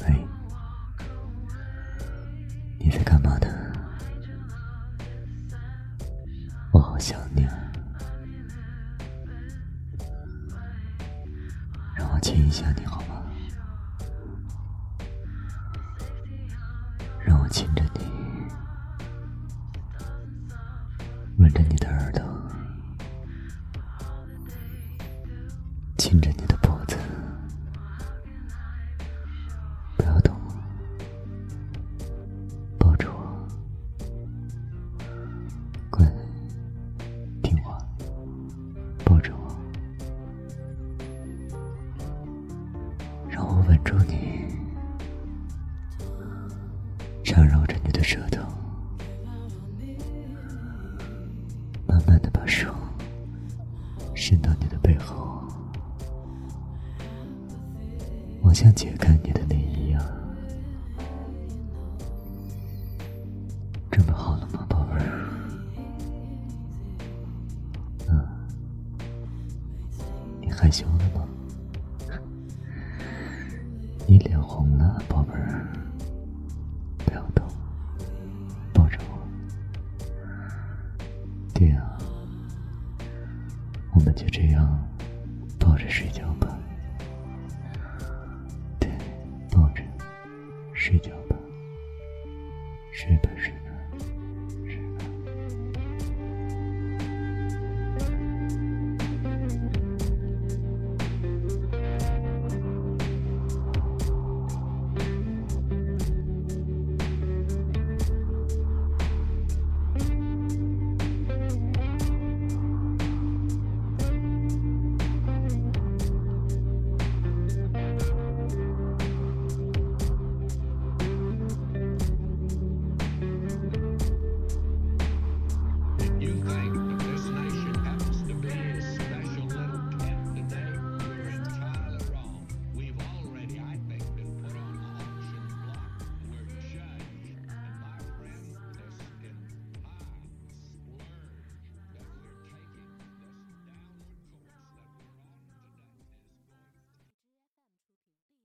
喂，你在干嘛呢？我好想你啊！让我亲一下你好吗？让我亲着你，吻着你的亲着你的脖子，不要动，抱着我，乖，听话，抱着我，让我吻住你。缠绕着你的舌头，慢慢的把手伸到你的背后，我想解开你的内衣啊！准备好了吗，宝贝儿？嗯，你害羞了吗？你脸红了，宝贝儿。不要动，抱着我。对呀，我们就这样抱着睡觉吧。睡觉吧，睡吧睡。